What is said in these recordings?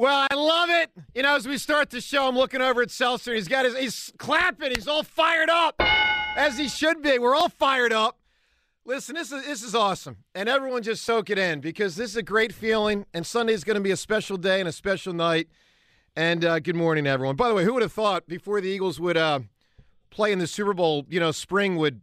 Well, I love it. You know, as we start the show, I'm looking over at Seltzer. He's got his, he's clapping. He's all fired up, as he should be. We're all fired up. Listen, this is this is awesome, and everyone just soak it in because this is a great feeling. And Sunday is going to be a special day and a special night. And uh, good morning, everyone. By the way, who would have thought before the Eagles would uh, play in the Super Bowl, you know, spring would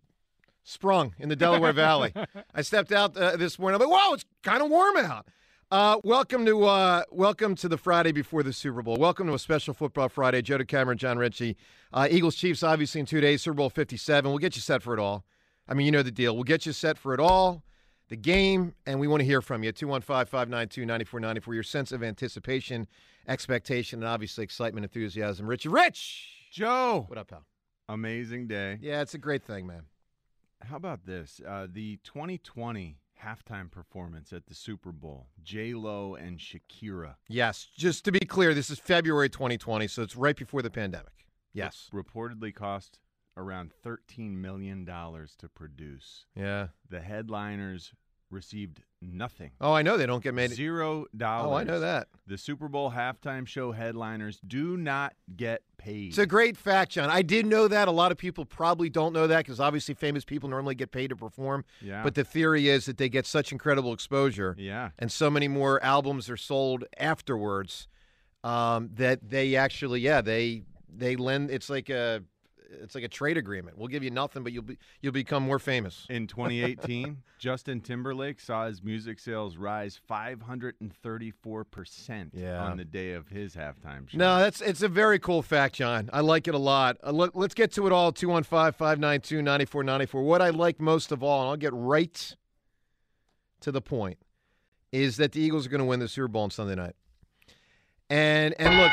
sprung in the Delaware Valley. I stepped out uh, this morning. I'm like, whoa, it's kind of warm out. Uh, welcome to uh, welcome to the Friday before the Super Bowl. Welcome to a special Football Friday. Joe DeCamara, Jon Ritchie, uh, Eagles Chiefs. Obviously in two days, Super Bowl Fifty Seven. We'll get you set for it all. I mean, you know the deal. We'll get you set for it all, the game, and we want to hear from you. 215-592-9494. Your sense of anticipation, expectation, and obviously excitement, enthusiasm. Richie, Rich, Joe, what up, pal? amazing day. Yeah, it's a great thing, man. How about this? Uh, the 2020 halftime performance at the Super Bowl, J Lo and Shakira. Yes, just to be clear, this is February 2020, so it's right before the pandemic. Yes. reportedly cost around 13 million dollars to produce. Yeah. The headliners received nothing. Oh, I know they don't get made. Zero dollars. Oh, I know that. The Super Bowl halftime show headliners do not get paid. It's a great fact, John. I did know that. A lot of people probably don't know that because obviously famous people normally get paid to perform. yeah. But the theory is that they get such incredible exposure yeah. and so many more albums are sold afterwards um, that they actually, yeah, they they lend. It's like a it's like a trade agreement. We'll give you nothing, but you'll be you'll become more famous. In 2018, Justin Timberlake saw his music sales rise 534% Yeah. on the day of his halftime show. No, that's it's a very cool fact, John. I like it a lot. Uh, let, us get to it all. 215-592-9494. What I like most of all, and I'll get right to the point, is that the Eagles are going to win the Super Bowl on Sunday night. And and look,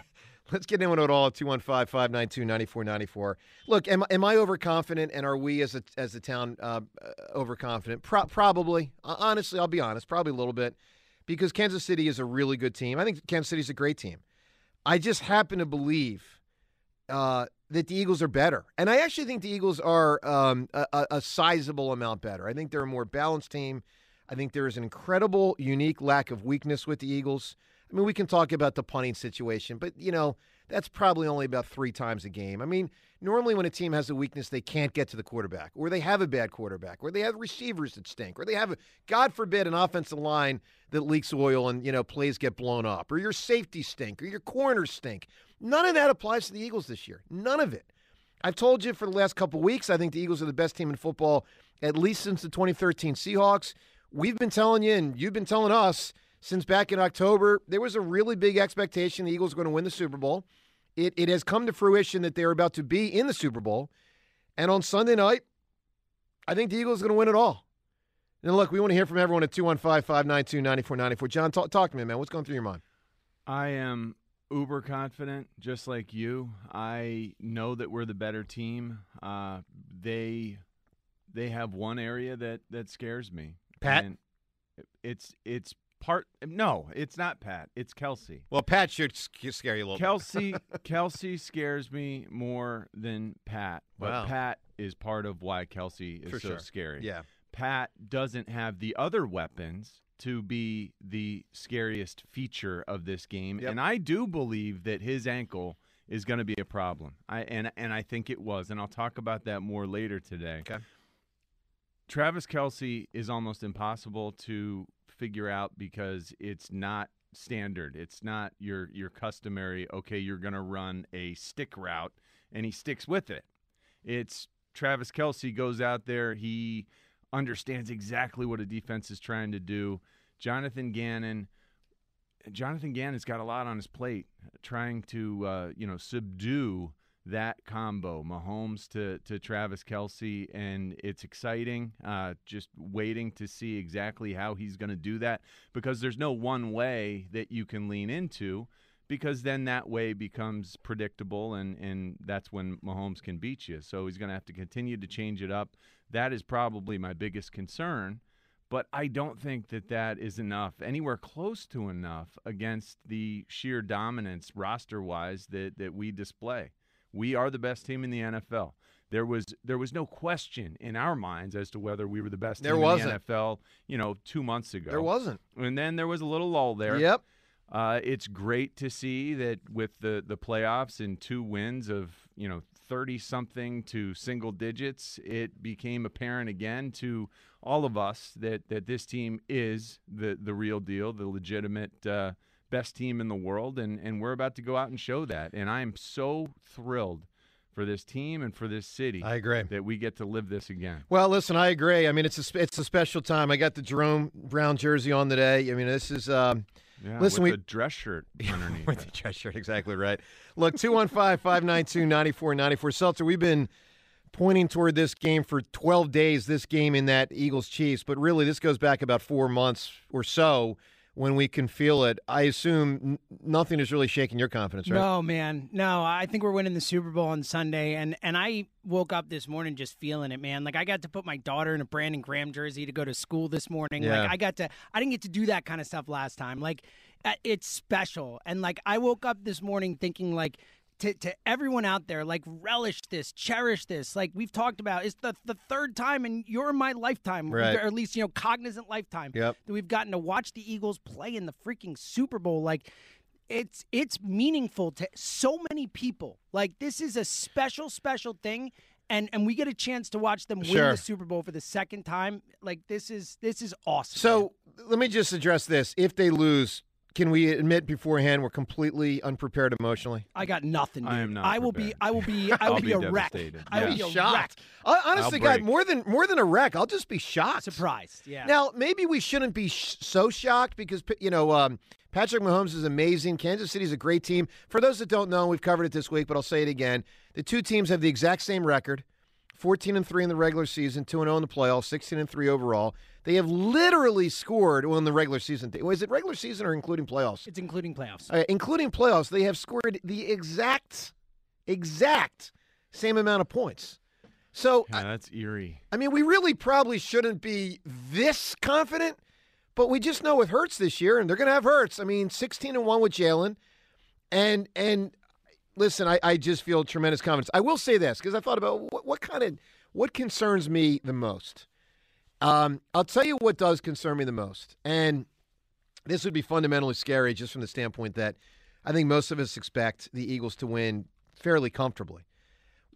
let's get into it all. 215-592-9494. Look, am, am I overconfident, and are we as a as a town uh, uh, overconfident? Pro- probably. Honestly, I'll be honest, probably a little bit, because Kansas City is a really good team. I think Kansas City's a great team. I just happen to believe uh, that the Eagles are better, and I actually think the Eagles are um, a- a sizable amount better. I think they're a more balanced team. I think there is an incredible, unique lack of weakness with the Eagles. I mean, we can talk about the punting situation, but you know that's probably only about three times a game. I mean, normally when a team has a weakness, they can't get to the quarterback, or they have a bad quarterback, or they have receivers that stink, or they have, a, God forbid, an offensive line that leaks oil and you know plays get blown up, or your safety stink, or your corners stink. None of that applies to the Eagles this year. None of it. I've told you for the last couple weeks, I think the Eagles are the best team in football, at least since the 2013 Seahawks. We've been telling you, and you've been telling us since back in October, there was a really big expectation the Eagles were going to win the Super Bowl. It, it has come to fruition that they're about to be in the Super Bowl. And on Sunday night, I think the Eagles are going to win it all. And look, we want to hear from everyone at 215 592 9494. John, talk, talk to me, man. What's going through your mind? I am uber confident, just like you. I know that we're the better team. Uh, they they have one area that that scares me. Pat? And it's it's part. No, it's not Pat. It's Kelce. Well, Pat should scare you a little Kelce Kelce scares me more than Pat. But Wow. Pat is part of why Kelce is For so sure. scary. Yeah. Pat doesn't have the other weapons to be the scariest feature of this game. Yep. And I do believe that his ankle is going to be a problem. I and and I think it was, and I'll talk about that more later today. Okay. Travis Kelce is almost impossible to figure out because it's not standard. It's not your your customary. Okay, you're going to run a stick route, and he sticks with it. It's Travis Kelce goes out there. He understands exactly what a defense is trying to do. Jonathan Gannon. Jonathan Gannon's got a lot on his plate, trying to uh, you know subdue that combo, Mahomes to to Travis Kelce, and it's exciting. Uh, just waiting to see exactly how he's going to do that because there's no one way that you can lean into. Because then that way becomes predictable, and, and that's when Mahomes can beat you. So he's going to have to continue to change it up. That is probably my biggest concern but I don't think that that is enough, anywhere close to enough against the sheer dominance roster wise that, that we display. We are the best team in the NFL. There was there was no question in our minds as to whether we were the best There team wasn't. in the NFL, you know, two months ago. There wasn't. And then there was a little lull there. Yep. Uh, it's great to see that with the the playoffs and two wins of you know thirty something to single digits, it became apparent again to all of us that that this team is the the real deal, the legitimate. Uh, best team in the world, and, and we're about to go out and show that. And I am so thrilled for this team and for this city. I agree that we get to live this again. Well, listen, I agree. I mean, it's a it's a special time. I got the Jerome Brown jersey on today. I mean, this is. Um, yeah, listen, with we the dress shirt underneath. with the dress shirt, exactly right. Look, 215-592-9494. Seltzer, we've been pointing toward this game for 12 days, this game in that Eagles Chiefs, but really this goes back about four months or so when we can feel it. I assume n- nothing is really shaking your confidence, right? No, man. No, I think we're winning the Super Bowl on Sunday, and and I woke up this morning just feeling it, man. Like I got to put my daughter in a Brandon Graham jersey to go to school this morning. Yeah. Like I got to, I didn't get to do that kind of stuff last time. Like uh, it's special, and like I woke up this morning thinking like to, to everyone out there, like relish this, cherish this. Like we've talked about, it's the the third time in your my lifetime, Right. or at least you know cognizant lifetime, Yep. that we've gotten to watch the Eagles play in the freaking Super Bowl. Like it's it's meaningful to so many people. Like this is a special, special thing. And, and we get a chance to watch them win Sure. the Super Bowl for the second time. Like this is this is awesome. So let me just address this. If they lose, can we admit beforehand we're completely unprepared emotionally? I got nothing. Dude. I am not I will be. I will be. I will be, be a wreck. I will Yeah. be a shocked. wreck. I, honestly, God, break. more than more than a wreck, I'll just be shocked. Surprised. Yeah. Now, maybe we shouldn't be sh- so shocked because you know um, Patrick Mahomes is amazing. Kansas City's a great team. For those that don't know, we've covered it this week, but I'll say it again: the two teams have the exact same record. 14 and 3 in the regular season, 2 and 0 in the playoffs, 16 and 3 overall. They have literally scored well in the regular season. Was it regular season or including playoffs? it's including playoffs. Uh, including playoffs, they have scored the exact exact same amount of points. So, Yeah, that's eerie. I mean, we really probably shouldn't be this confident, but we just know with Hurts this year, and they're going to have Hurts. I mean, sixteen and one with Jalen, and and listen, I, I just feel tremendous confidence. I will say this because I thought about what, what kind of what concerns me the most. Um, I'll tell you what does concern me the most, and this would be fundamentally scary just from the standpoint that I think most of us expect the Eagles to win fairly comfortably.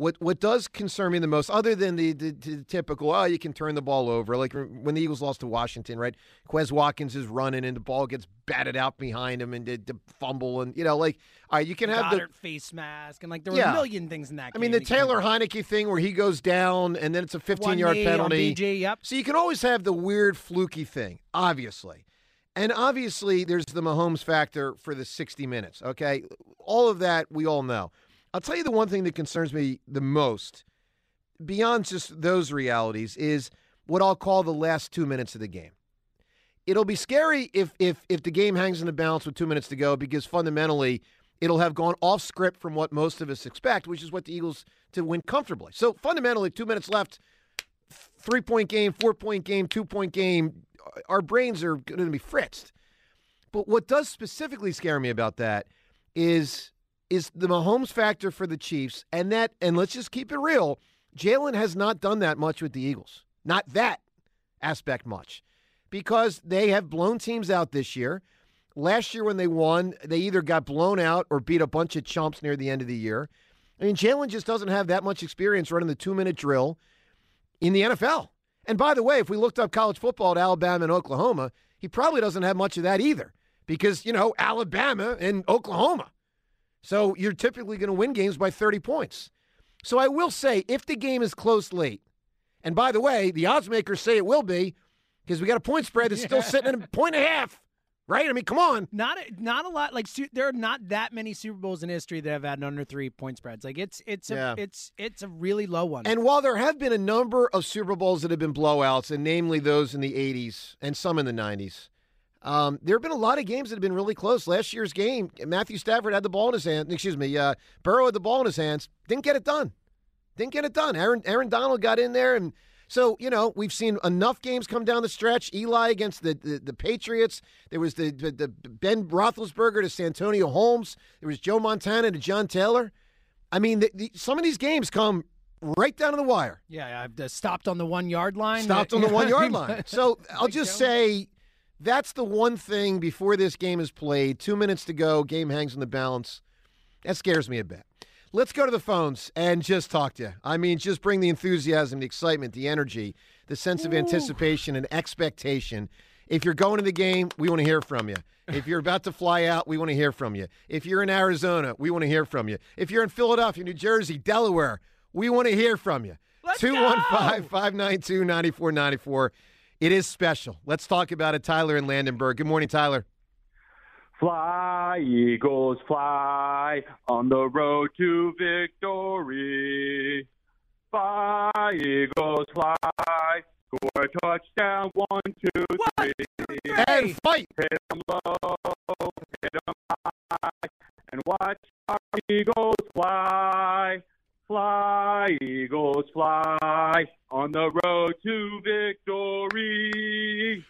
What what does concern me the most, other than the, the, the typical, oh, you can turn the ball over, like when the Eagles lost to Washington, right? Quez Watkins is running and the ball gets batted out behind him and the, the fumble, and you know, like, all right, you can have the face mask and like there were Yeah. a million things in that. Game. I mean, the Taylor Heinicke thing where he goes down and then it's a 15 One yard penalty. BJ, yep. So you can always have the weird, fluky thing, obviously. And obviously, there's the Mahomes factor for the 60 minutes, okay? All of that we all know. I'll tell you the one thing that concerns me the most, beyond just those realities, is what I'll call the last two minutes of the game. It'll be scary if if if the game hangs in the balance with two minutes to go because fundamentally it'll have gone off script from what most of us expect, which is what the Eagles to win comfortably. So fundamentally, two minutes left, three point game, four point game, two point game, our brains are going to be fritzed. But what does specifically scare me about that is is the Mahomes factor for the Chiefs, and that and let's just keep it real. Jalen has not done that much with the Eagles. Not that aspect much. Because they have blown teams out this year. Last year when they won, they either got blown out or beat a bunch of chumps near the end of the year. I mean, Jalen just doesn't have that much experience running the two minute drill in the NFL. And by the way, if we looked up college football at Alabama and Oklahoma, he probably doesn't have much of that either because, you know, Alabama and Oklahoma. So you're typically going to win games by 30 points. So I will say, if the game is close late, and by the way, the odds makers say it will be because we got a point spread that's still sitting at a point and a half, right? I mean, come on. Not a, not a lot. Like su- there are not that many Super Bowls in history that have had under three point spreads. Like it's it's a Yeah. it's it's a really low one. And while there have been a number of Super Bowls that have been blowouts, and namely those in the 80s and some in the 90s, um, there have been a lot of games that have been really close. Last year's game, Matthew Stafford had the ball in his hand. Excuse me, uh, Burrow had the ball in his hands. Didn't get it done. Didn't get it done. Aaron Aaron Donald got in there, and so you know we've seen enough games come down the stretch. Eli against the the, the Patriots. There was the, the the Ben Roethlisberger to Santonio Holmes. There was Joe Montana to John Taylor. I mean, the, the, some of these games come right down to the wire. yeah, I've uh, stopped on the one yard line. Stopped on the one yard line. So I'll just say That's the one thing before this game is played. Two minutes to go. Game hangs in the balance. That scares me a bit. Let's go to the phones and just talk to you. I mean, just bring the enthusiasm, the excitement, the energy, the sense of anticipation and expectation. If you're going to the game, we want to hear from you. If you're about to fly out, we want to hear from you. If you're in Arizona, we want to hear from you. If you're in Philadelphia, New Jersey, Delaware, we want to hear from you. Let's 215 592 9494. It is special. Let's talk about it. Tyler in Landenberg. Good morning, Tyler. Fly, Eagles, fly on the road to victory. Fly, Eagles, fly. Score a touchdown, one, two, One, three. And fight. Hit 'em low, hit 'em high, and watch our Eagles fly. Fly, Eagles, fly on the road to victory.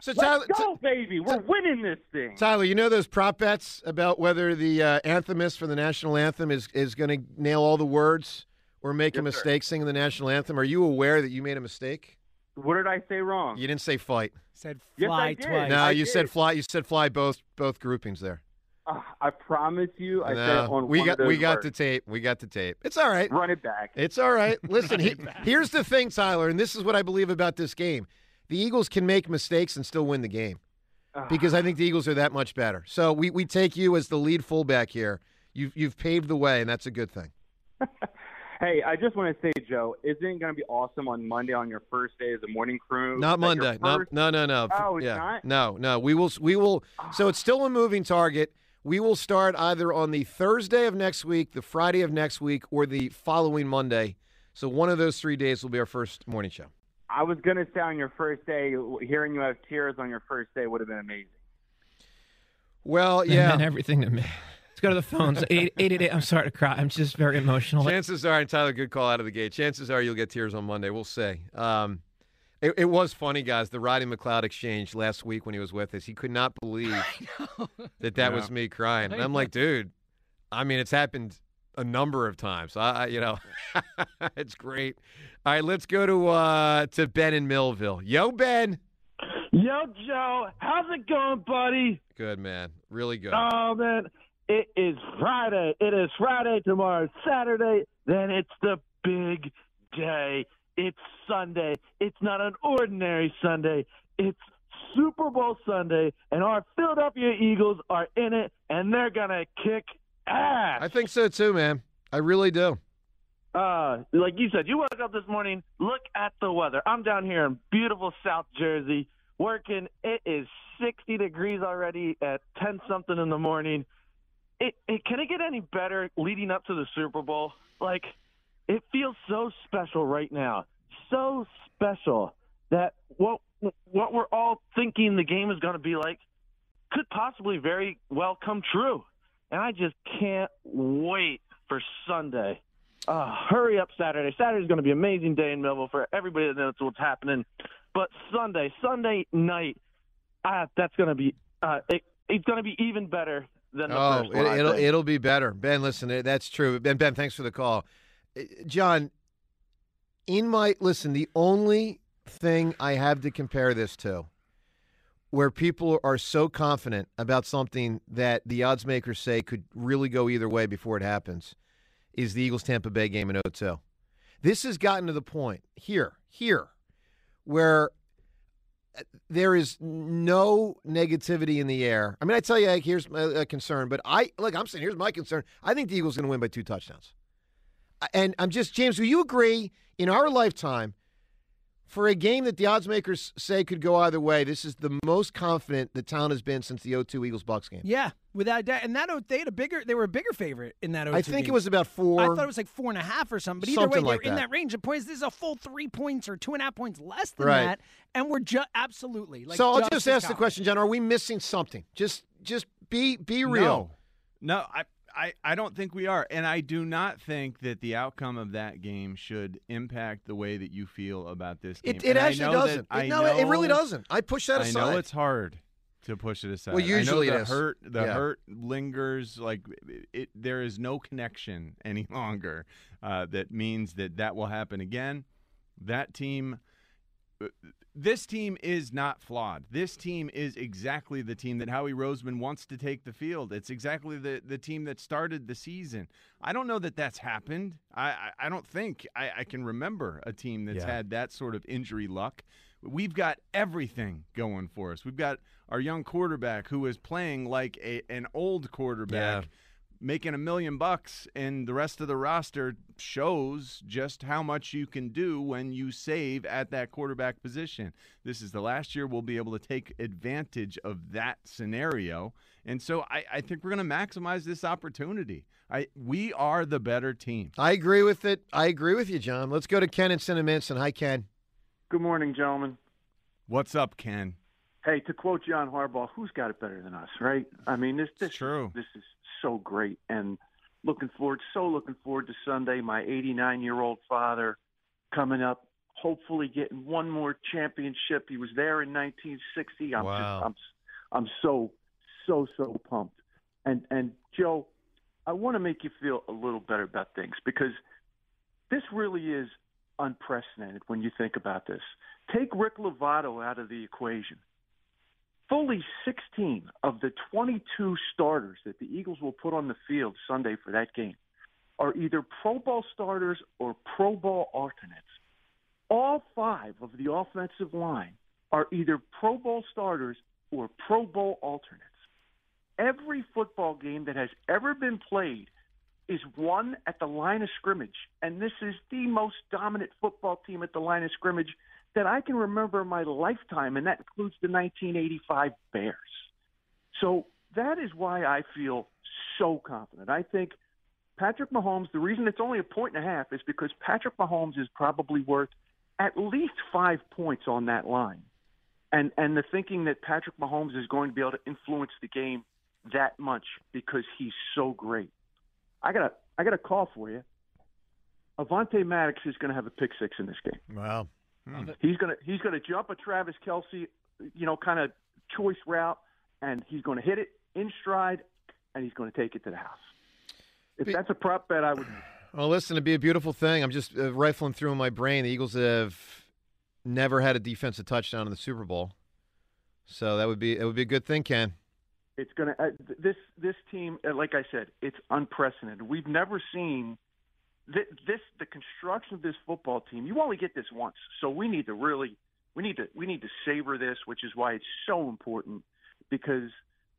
So, Tyler, Let's go, baby. We're winning this thing. Tyler, you know those prop bets about whether the uh, anthemist for the national anthem is, is going to nail all the words or make a Yes, sir. mistake singing the national anthem? Are you aware that you made a mistake? What did I say wrong? You didn't say fight. Said Yes, fly I did. twice. No, I you said fly. You said fly both both groupings there. Uh, I promise you, I said No, on we got we got words. the tape. We got the tape. It's all right. Run it back. It's all right. Listen, he, here's the thing, Tyler, and this is what I believe about this game. The Eagles can make mistakes and still win the game because I think the Eagles are that much better. So we, we take you as the lead fullback here. You've you've paved the way, and that's a good thing. Hey, I just want to say, Joe, isn't it going to be awesome on Monday on your first day as a morning crew? Not Monday. No, no, no, no. Oh, yeah. not? No, no. We will. We will. So it's still a moving target. We will start either on the Thursday of next week, the Friday of next week, or the following Monday. So one of those three days will be our first morning show. I was going to say on your first day, hearing you have tears on your first day would have been amazing. Well, yeah. meant everything to me. Let's go to the phones. Eight eight eight eight. I'm sorry to cry. I'm just very emotional. Chances are, and Tyler, good call out of the gate. Chances are you'll get tears on Monday. We'll see. Um, it, it was funny, guys. The Roddy McLeod exchange last week when he was with us, he could not believe that that was me crying. And I'm like, dude, I mean, it's happened a number of times. I, I you know, it's great. All right, let's go to uh, to Ben in Millville. Yo, Ben. Yo, Joe, how's it going, buddy? Good man, really good. Oh man, it is Friday. It is Friday tomorrow, Saturday. Then it's the big day. It's Sunday. It's not an ordinary Sunday. It's Super Bowl Sunday, and our Philadelphia Eagles are in it, and they're gonna kick ass. I think so too, man. I really do. Uh, like you said, you woke up this morning, look at the weather. I'm down here in beautiful South Jersey working. It is 60 degrees already at 10 something in the morning. It, it can it get any better leading up to the Super Bowl? Like it feels so special right now. So special that what what we're all thinking the game is going to be like could possibly very well come true. And I just can't wait for Sunday. Uh, hurry up Saturday. Saturday's going to be an amazing day in Millville for everybody that knows what's happening. But Sunday, Sunday night, uh, that's going to be uh, it, it's going to be even better than the Oh, first one. I it, think. it'll be better. Ben, listen, that's true. Ben, Ben, thanks for the call. John, in my listen, the only thing I have to compare this to, where people are so confident about something that the odds makers say could really go either way before it happens, is the Eagles Tampa Bay game in 02. This has gotten to the point here, here, where uh, there is no negativity in the air. I mean, I tell you, like, here's a, a concern, but I look. I'm saying here's my concern. I think the Eagles going to win by two touchdowns, and I'm just James. Will you agree? In our lifetime, for a game that the odds makers say could go either way, this is the most confident the town has been since the 0-2 Eagles Bucks game. Yeah, without doubt. And that o- they had a bigger, they were a bigger favorite in that. 0-2 I think it was about four. I thought it was like four and a half or something. But either Something way, like they're in that. that range. of points. this is a full three points or two and a half points less than Right. that, and we're just absolutely. Like, so I'll just just ask the question, John: Are we missing something? Just, just be, be real. No, no I, I, I don't think we are. And I do not think that the outcome of that game should impact the way that you feel about this game. It, it actually doesn't. I It- no, it- it really doesn't. I push that aside. I know it's hard to push it aside. Well, usually I know the is. hurt the Yeah. hurt lingers like it there is no connection any longer uh, that means that that will happen again That team this team is not flawed. This team is exactly the team that Howie Roseman wants to take the field. It's exactly the, the team that started the season. I don't know that that's happened. I, I, I don't think I, I, can remember a team that's Yeah. had that sort of injury luck. We've got everything going for us. We've got our young quarterback who is playing like a, an old quarterback Yeah. Making a million bucks and the rest of the roster shows just how much you can do when you save at that quarterback position. This is the last year we'll be able to take advantage of that scenario. And so I, I think we're going to maximize this opportunity. I we are the better team. I agree with it. I agree with you, John. Let's go to Ken and Cinnaminson. Hi, Ken. Good morning, gentlemen. What's up, Ken? Hey, to quote John Harbaugh, who's got it better than us, right? I mean, this this It's true. this is so great, and looking forward, so looking forward to Sunday. My 89 year old father coming up, hopefully getting one more championship. He was there in 1960. I'm Wow. just, I'm I'm so so so pumped. And and Joe, I want to make you feel a little better about things because this really is unprecedented when you think about this. Take Rick Lovato out of the equation. Fully 16 of the 22 starters that the Eagles will put on the field Sunday for that game are either Pro Bowl starters or Pro Bowl alternates. All five of the offensive line are either Pro Bowl starters or Pro Bowl alternates. Every football game that has ever been played is won at the line of scrimmage, and this is the most dominant football team at the line of scrimmage that I can remember in my lifetime, and that includes the 1985 Bears. So that is why I feel so confident. I think Patrick Mahomes, the reason it's only a point and a half is because Patrick Mahomes is probably worth at least five points on that line. And and the thinking that Patrick Mahomes is going to be able to influence the game that much because he's so great. I got a I got a call for you. Avonte Maddox is going to have a pick six in this game. Wow. He's gonna he's gonna jump a Travis Kelce, you know, kind of choice route, and he's going to hit it in stride, and he's going to take it to the house. If Be- that's a prop bet, I would. Well, listen, it'd be a beautiful thing. I'm just uh, rifling through in my brain. The Eagles have never had a defensive touchdown in the Super Bowl, so that would be it would be a good thing, Ken. It's going to uh, this this team. Uh, like I said, it's unprecedented. We've never seen th- this the construction of this football team. You only get this once, so we need to really we need to we need to savor this, which is why it's so important because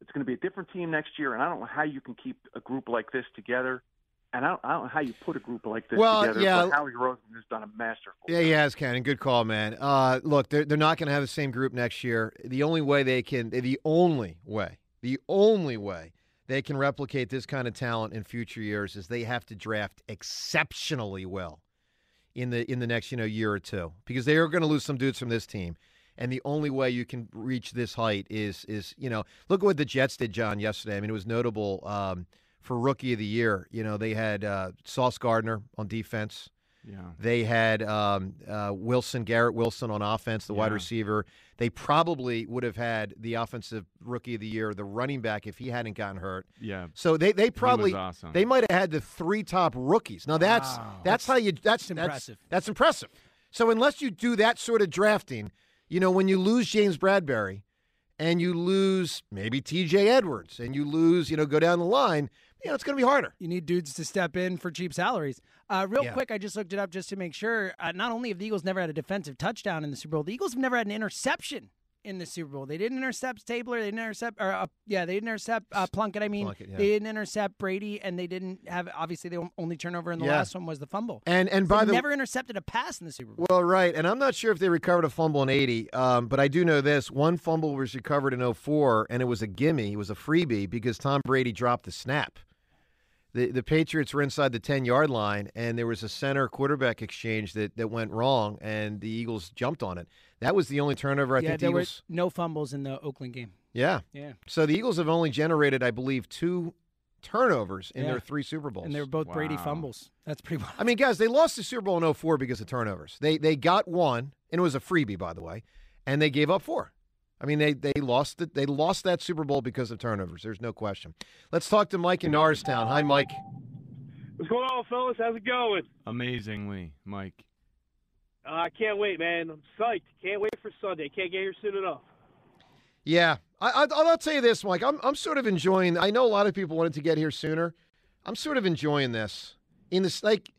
it's going to be a different team next year, and I don't know how you can keep a group like this together. And I don't, I don't know how you put a group like this Well, together. yeah. But Howie Roseman has done a masterful. Yeah, he has, and good call, man. Uh, look, they're they're not going to have the same group next year. The only way they can, the only way, the only way they can replicate this kind of talent in future years is they have to draft exceptionally well in the in the next you know year or two because they are going to lose some dudes from this team. And the only way you can reach this height is is you know look at what the Jets did, John, yesterday. I mean, it was notable um, for rookie of the year. You know, they had uh, Sauce Gardner on defense. Yeah. They had um, uh, Wilson, Garrett Wilson on offense, the wide receiver. They probably would have had the offensive rookie of the year, the running back, if he hadn't gotten hurt. Yeah. So they they probably awesome. they might have had the three top rookies. Now that's Wow. that's how you that's That's impressive. That's, that's impressive. So unless you do that sort of drafting, you know, when you lose James Bradberry and you lose maybe T.J. Edwards and you lose, you know, go down the line, you know, it's going to be harder. You need dudes to step in for cheap salaries. Uh, real Yeah. quick, I just looked it up just to make sure. Uh, not only have the Eagles never had a defensive touchdown in the Super Bowl, the Eagles have never had an interception in the Super Bowl. They didn't intercept Stabler. They didn't intercept, or uh, yeah, they didn't intercept uh, Plunkett. I mean, Plunkett, yeah. they didn't intercept Brady, and they didn't have. Obviously, the only turnover in the Yeah. last one was the fumble. And and by They the never intercepted a pass in the Super Bowl. Well, right, and I'm not sure if they recovered a fumble in '80, um, but I do know this: one fumble was recovered in 04, and it was a gimme, it was a freebie because Tom Brady dropped the snap. The the Patriots were inside the 10 yard line, and there was a center quarterback exchange that, that went wrong, and the Eagles jumped on it. That was the only turnover I yeah, think the there Eagles. were no fumbles in the Oakland game. Yeah, Yeah, so the Eagles have only generated, I believe, two turnovers in Yeah. their three Super Bowls. and they were both Brady fumbles. That's pretty wild. I mean, guys, they lost the Super Bowl in 04 because of turnovers. They they got one, and it was a freebie, by the way, and they gave up four. I mean, they they lost it. They lost that Super Bowl because of turnovers. There's no question. Let's talk to Mike in Norristown. Hi, Mike. What's going on, fellas? How's it going? Amazingly, Mike. Uh, I can't wait, man. I'm psyched. Can't wait for Sunday. Can't get here soon enough. Yeah, I, I, I'll tell you this, Mike. I'm I'm sort of enjoying. I know a lot of people wanted to get here sooner. I'm sort of enjoying this. In this, like,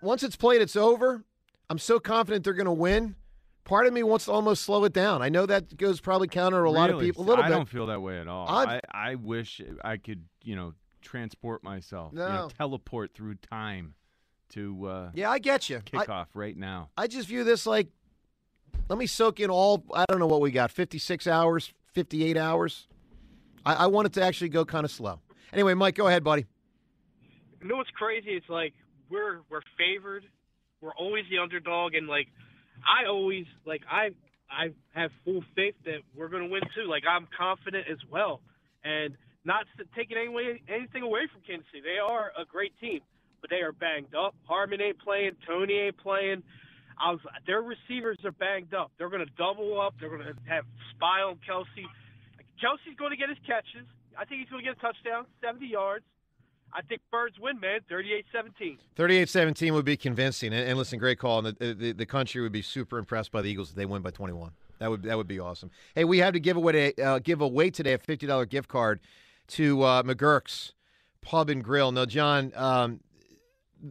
once it's played, it's over. I'm so confident they're going to win. Part of me wants to almost slow it down. I know that goes probably counter to a lot of people. A little I bit. I don't feel that way at all. I've- I, I wish I could, you know, transport myself, you know, teleport through time to uh, yeah, I get you. I, kick off right now. I just view this like, let me soak in all. I don't know what we got. 56 hours, 58 hours. I, I want it to actually go kind of slow. Anyway, Mike, go ahead, buddy. You know what's crazy? It's like we're we're favored. We're always the underdog, and like I always like I I have full faith that we're gonna win too. Like I'm confident as well, and not taking any way, anything away from Kansas City. They are a great team, but they are banged up. Hardman ain't playing. Toney ain't playing. I was their receivers are banged up. They're gonna double up. They're gonna have spy on Kelce. Kelce's going to get his catches. I think he's going to get a touchdown, 70 yards. I think Birds win, man, 38-17. 38-17 would be convincing. And, and listen, great call. And the, the, the country would be super impressed by the Eagles if they win by 21. That would that would be awesome. Hey, we have to give away uh, give away today a fifty dollar gift card to uh, McGurk's Pub and Grill. Now, John, um,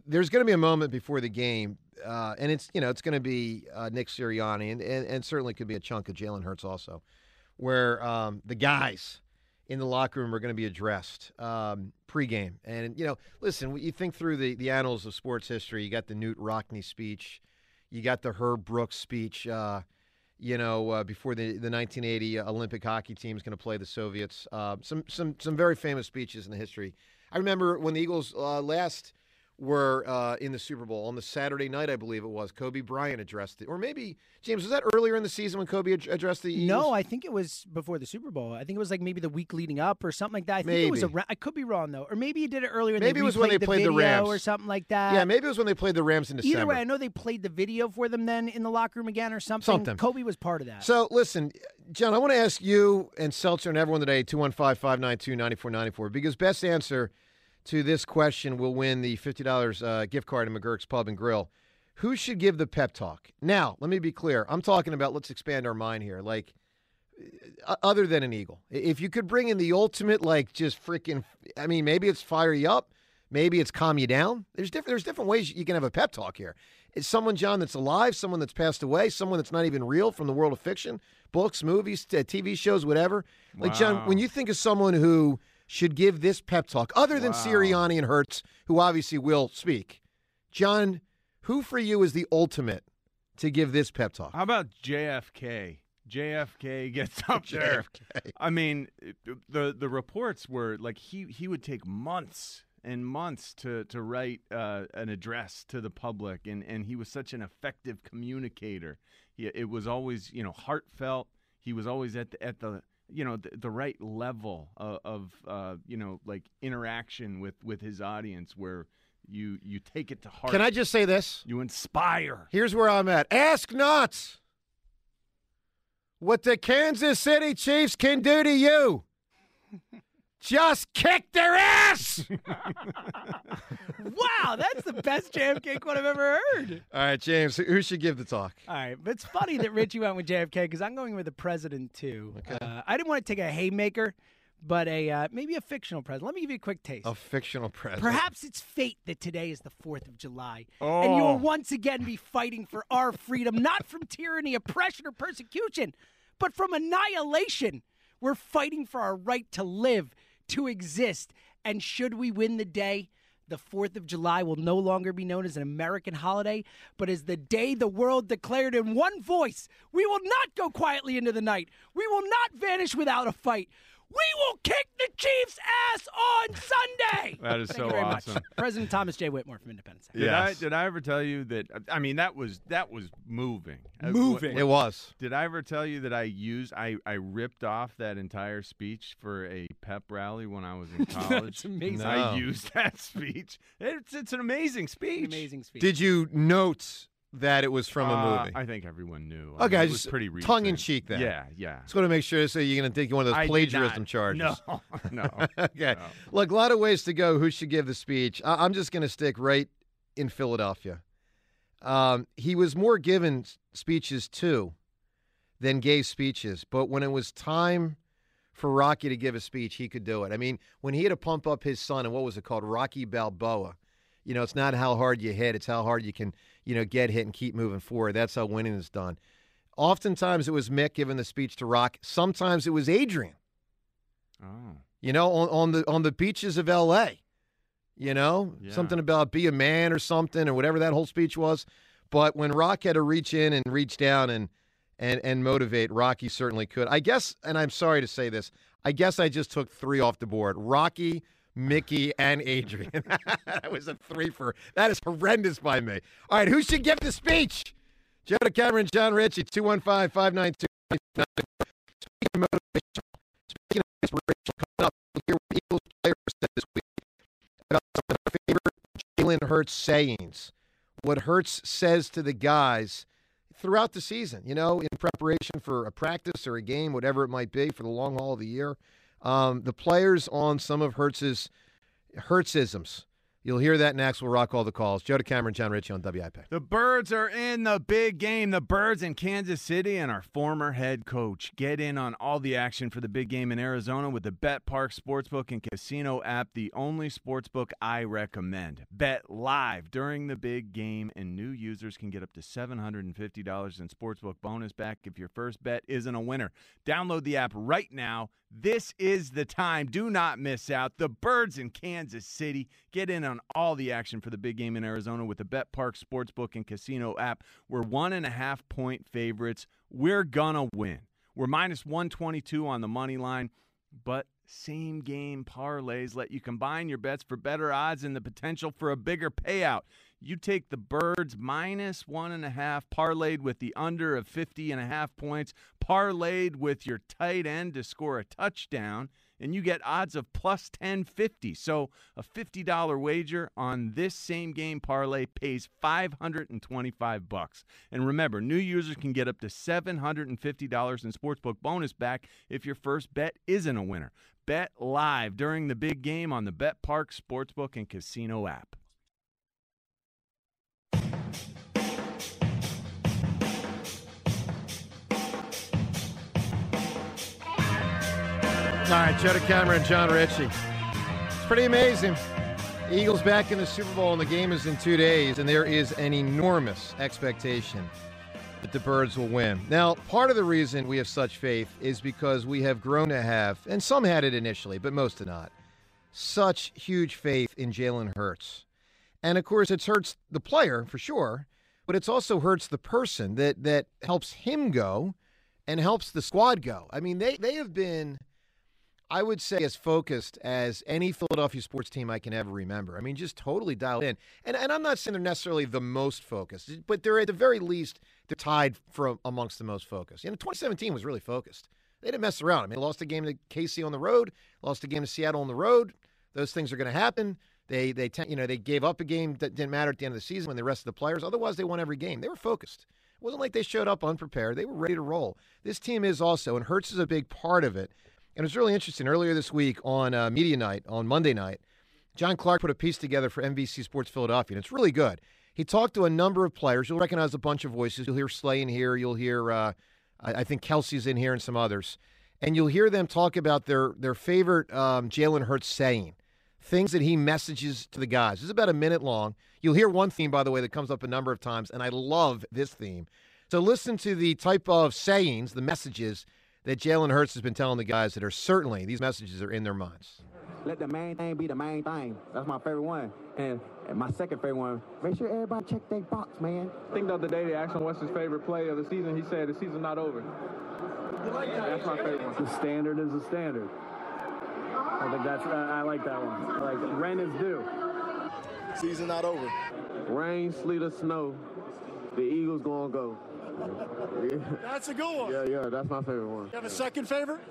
there's going to be a moment before the game, uh, and it's you know it's going to be uh, Nick Sirianni, and, and and certainly could be a chunk of Jalen Hurts also, where um, the guys in the locker room are going to be addressed um, pregame. And you know, listen, you think through the the annals of sports history. You got the Knute Rockne speech, you got the Herb Brooks speech. Uh, you know, uh, before the, the 1980 Olympic hockey team is going to play the Soviets. Uh, some some some very famous speeches in the history. I remember when the Eagles uh, last were uh, in the Super Bowl on the Saturday night, I believe it was. Kobe Bryant addressed it, or maybe James was that earlier in the season when Kobe ad- addressed the Eagles? No, I think it was before the Super Bowl. I think it was like maybe the week leading up or something like that. I think it was Maybe. around. I could be wrong though, or maybe he did it earlier. Maybe it was when they replayed played the Rams. or something like that. yeah, maybe it was when they played the Rams in December. Either way, I know they played the video for them then in the locker room again or something. Something. Kobe was part of that. So, listen, John, I want to ask you and Seltzer and everyone today 215 592 9494 because best answer to this question will win the $50 uh, gift card to McGurk's Pub and Grill. Who should give the pep talk? Now, let me be clear. I'm talking about let's expand our mind here. Like, uh, other than an Eagle, if you could bring in the ultimate, like, just freaking, I mean, maybe it's fire you up. Maybe it's calm you down. There's different. There's different ways you can have a pep talk here. It's someone, John, that's alive, someone that's passed away, someone that's not even real from the world of fiction, books, movies, TV shows, whatever. Like John, when you think of someone who should give this pep talk, other than Wow. Sirianni and Hurts, who obviously will speak, John, who for you is the ultimate to give this pep talk? How about JFK? JFK gets up there. JFK. I mean, the the reports were like he he would take months and months to to write uh, an address to the public, and and he was such an effective communicator. He, it was always you know heartfelt. He was always at the at the you know the, the right level of, of uh, you know like interaction with with his audience where you you take it to heart. Can I just say this? You inspire. Here's where I'm at. Ask not what the Kansas City Chiefs can do to you. Just kick their ass. wow, that's the best JFK quote I've ever heard. All right, James, who should give the talk? All right, but it's funny that Richie went with JFK because I'm going with the president too. Okay. Uh, I didn't want to take a haymaker, but a uh, maybe a fictional president. Let me give you a quick taste. A fictional president. Perhaps it's fate that today is the 4th of July. And you Oh. will once again be fighting for our freedom, not from tyranny, oppression, or persecution, but from annihilation. We're fighting for our right to live, to exist. And should we win the day, the 4th of July will no longer be known as an American holiday, but as the day the world declared in one voice we will not go quietly into the night. We will not vanish without a fight. We will kick the Chiefs' ass on Sunday. That is Thank so you very awesome. much. President Thomas J. Whitmore from Independence. Day. Did I did I ever tell you that? I mean, that was that was moving. Moving. It was. Did I ever tell you that I used I I ripped off that entire speech for a pep rally when I was in college? That's amazing. No. I used that speech. It's it's an amazing speech. An amazing speech. Did you note that it was from a Uh, movie? I think everyone knew. I Okay, mean, it just was pretty recent. tongue in cheek then. Yeah, yeah. Just want to make sure so you're going to take one of those I plagiarism charges. No, no. okay. No. Look, a lot of ways to go. Who should give the speech? I- I'm just going to stick right in Philadelphia. Um, he was more given speeches too than gave speeches, but when it was time for Rocky to give a speech, he could do it. I mean, when he had to pump up his son, and what was it called, Rocky Balboa? You know, it's not how hard you hit; it's how hard you can, you know, get hit and keep moving forward. That's how winning is done. Oftentimes, it was Mick giving the speech to Rock. Sometimes it was Adrian. Oh. You know, on, on the on the beaches of L.A. You know, Yeah. something about be a man or something or whatever that whole speech was. But when Rock had to reach in and reach down and and and motivate, Rocky certainly could. I guess, and I'm sorry to say this, I guess I just took three off the board: Rocky, Mickey, and Adrian. that was a three for. That is horrendous by me. All right, who should give the speech? Joe DeCamara, Jon Ritchie, 215 592 Speaking of speaking of inspiration, coming up, hear what Eagles players said this week about some of their favorite Jalen Hurts sayings. What Hurts says to the guys throughout the season, you know, in preparation for a practice or a game, whatever it might be, for the long haul of the year. Um, the players on some of Hurts's Hurtsisms. You'll hear that next. We'll rock all the calls. Joe DeCamara, Jon Ritchie on WIP. The Birds are in the big game. The Birds in Kansas City and our former head coach. Get in on all the action for the big game in Arizona with the BetParx Sportsbook and Casino app, the only sportsbook I recommend. Bet live during the big game, and new users can get up to $750 in sportsbook bonus back if your first bet isn't a winner. Download the app right now. This is the time. Do not miss out. The Birds in Kansas City. Get in on all the action for the big game in Arizona with the BetParx Sportsbook and Casino app. We're one and a half point favorites. We're gonna win. We're minus 122 on the money line, but same game parlays let you combine your bets for better odds and the potential for a bigger payout. You take the birds minus one and a half, parlayed with the under of 50 and a half points, parlayed with your tight end to score a touchdown, and you get odds of plus 1050. So a $50 wager on this same game parlay pays 525 bucks. And remember, new users can get up to $750 in sportsbook bonus back if your first bet isn't a winner. Bet live during the big game on the BetParx Sportsbook and Casino app. All right, Joe DeCamara, and Jon Ritchie. It's pretty amazing. Eagles back in the Super Bowl, and the game is in two days, and there is an enormous expectation that the Birds will win. Now, part of the reason we have such faith is because we have grown to have, and some had it initially, but most did not, such huge faith in Jalen Hurts. And of course, it's hurts the player for sure, but it's also hurts the person that that helps him go and helps the squad go. I mean, they they have been I would say as focused as any Philadelphia sports team I can ever remember. I mean, just totally dialed in. And and I'm not saying they're necessarily the most focused, but they're at the very least they're tied for amongst the most focused. You know, 2017 was really focused. They didn't mess around. I mean, they lost a game to KC on the road, lost a game to Seattle on the road. Those things are going to happen. They they you know they gave up a game that didn't matter at the end of the season when the rest of the players. Otherwise, they won every game. They were focused. It wasn't like they showed up unprepared. They were ready to roll. This team is also, and Hurts is a big part of it. And it's really interesting. Earlier this week on uh, Media Night, on Monday night, John Clark put a piece together for NBC Sports Philadelphia, and it's really good. He talked to a number of players. You'll recognize a bunch of voices. You'll hear Slay in here. You'll hear, uh, I, I think Kelce's in here and some others. And you'll hear them talk about their, their favorite um, Jalen Hurts saying, things that he messages to the guys. It's about a minute long. You'll hear one theme, by the way, that comes up a number of times, and I love this theme. So listen to the type of sayings, the messages that Jalen Hurts has been telling the guys that are certainly, these messages are in their minds. Let the main thing be the main thing. That's my favorite one. And, and my second favorite one, make sure everybody check their box, man. I think the other day they asked him what's his favorite play of the season. He said the season's not over. That's my favorite one. The standard is the standard. I think that's, I I like that one. Like, rent is due. Season not over. Rain, sleet, or snow, the Eagles gonna go. That's a good one. Yeah, yeah, that's my favorite one. You have a second favorite?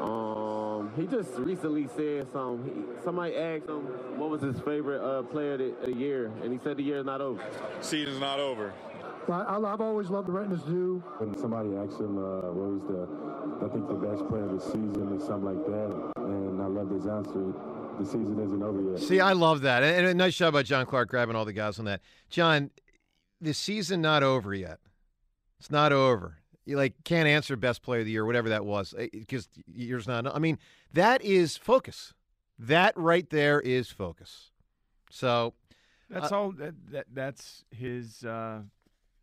Um, he just recently said something. He, somebody asked him what was his favorite uh, player of the, year, and he said the year is not over. Season's not over. I, I've always loved the rent is due. When somebody asked him uh, what was the, I think the best player of the season or something like that, and I love his answer. The season isn't over yet. See, I love that. And, and a nice job by John Clark grabbing all the guys on that. John, the season not over yet. It's not over. You like can't answer best player of the year, whatever that was, because year's not. I mean, that is focus. That right there is focus. So That's uh, all. That, that that's his uh,